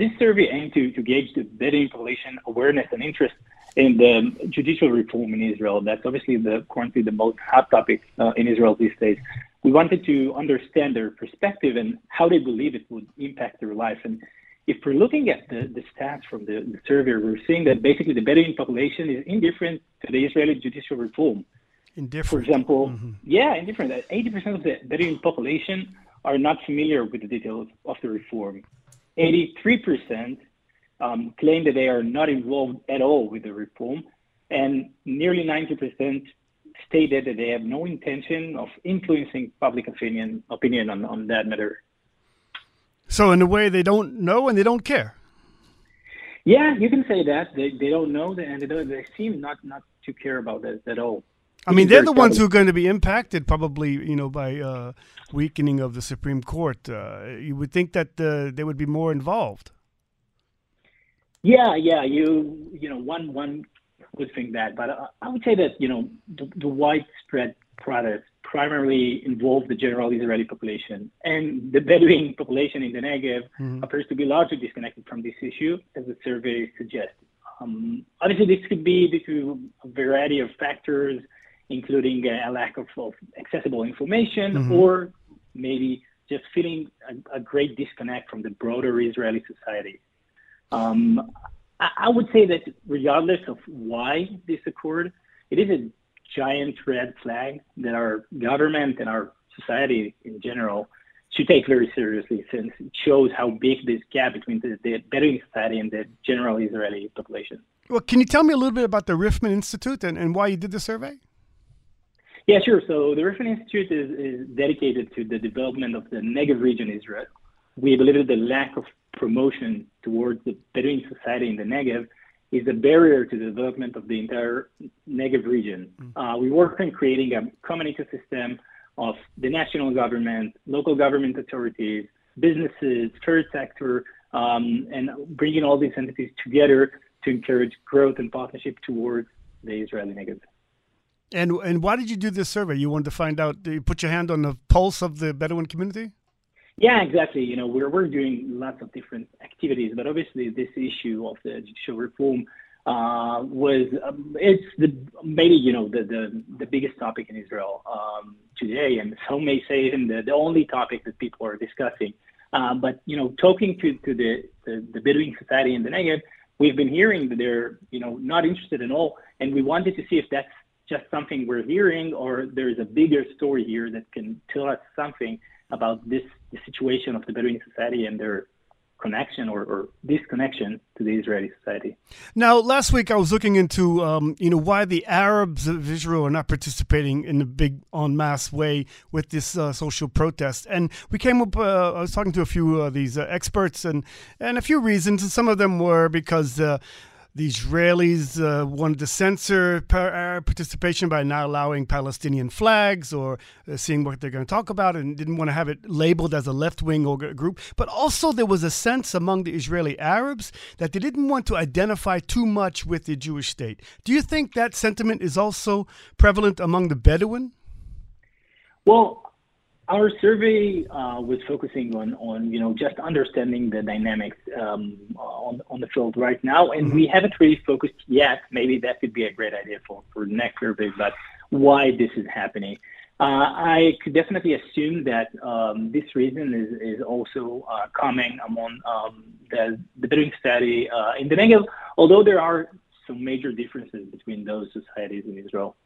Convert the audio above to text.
this survey aimed to, to gauge the Bedouin population awareness and interest in the judicial reform in Israel. That's obviously the currently the most hot topic uh, in Israel these days. We wanted to understand their perspective and how they believe it would impact their life. And if we're looking at the, the stats from the, the survey, we're seeing that basically the Bedouin population is indifferent to the Israeli judicial reform. Indifferent. For example, mm-hmm. yeah, indifferent. 80% of the Bedouin population are not familiar with the details of the reform. 83% um, claim that they are not involved at all with the reform, and nearly 90% stated that they have no intention of influencing public opinion opinion on, on that matter. So, in a way, they don't know and they don't care. Yeah, you can say that they, they don't know and they, don't, they seem not not to care about that at all. I mean, they're the ones who are going to be impacted, probably, you know, by uh, weakening of the Supreme Court. Uh, you would think that uh, they would be more involved. Yeah, yeah, you you know, one one would think that, but uh, I would say that you know the, the widespread protests primarily involve the general Israeli population, and the Bedouin population in the Negev mm-hmm. appears to be largely disconnected from this issue, as the survey suggests. Um, obviously, this could be due to a variety of factors including a lack of, of accessible information mm-hmm. or maybe just feeling a, a, great disconnect from the broader Israeli society. Um, I, I, would say that regardless of why this occurred, it is a giant red flag that our government and our society in general should take very seriously since it shows how big this gap between the, the Bedouin society and the general Israeli population. Well, can you tell me a little bit about the Rifman Institute and, and why you did the survey? Yeah, sure. So the Rifman Institute is, is dedicated to the development of the Negev region Israel. We believe that the lack of promotion towards the Bedouin society in the Negev is a barrier to the development of the entire Negev region. Mm. Uh, we work on creating a common ecosystem of the national government, local government authorities, businesses, third sector, um, and bringing all these entities together to encourage growth and partnership towards the Israeli Negev. And and why did you do this survey? You wanted to find out. You put your hand on the pulse of the Bedouin community. Yeah, exactly. You know, we're we're doing lots of different activities, but obviously this issue of the judicial reform uh, was um, it's the maybe you know the the, the biggest topic in Israel um, today, and some may say even the, the only topic that people are discussing. Uh, but you know, talking to to the, the the Bedouin society in the Negev, we've been hearing that they're you know not interested at all, and we wanted to see if that's just something we're hearing, or there's a bigger story here that can tell us something about this the situation of the Bedouin society and their connection or, or, disconnection to the Israeli society. Now, last week I was looking into um, you know why the Arabs of Israel are not participating in a big en masse way with this uh, social protest, and we came up. Uh, I was talking to a few of these uh, experts, and and a few reasons. And some of them were because uh, the Israelis uh, wanted to censor Arab participation by not allowing Palestinian flags or uh, seeing what they're going to talk about and didn't want to have it labeled as a left wing group. But also, there was a sense among the Israeli Arabs that they didn't want to identify too much with the Jewish state. Do you think that sentiment is also prevalent among the Bedouin? Well, our survey uh, was focusing on, on, you know, just understanding the dynamics um, on, on the field right now, and mm-hmm. we haven't really focused yet. Maybe that could be a great idea for, for next survey, but why this is happening. Uh, I could definitely assume that um, this reason is, is also uh, common among um, the, the Bedouin study uh, in the Negev, although there are some major differences between those societies in Israel.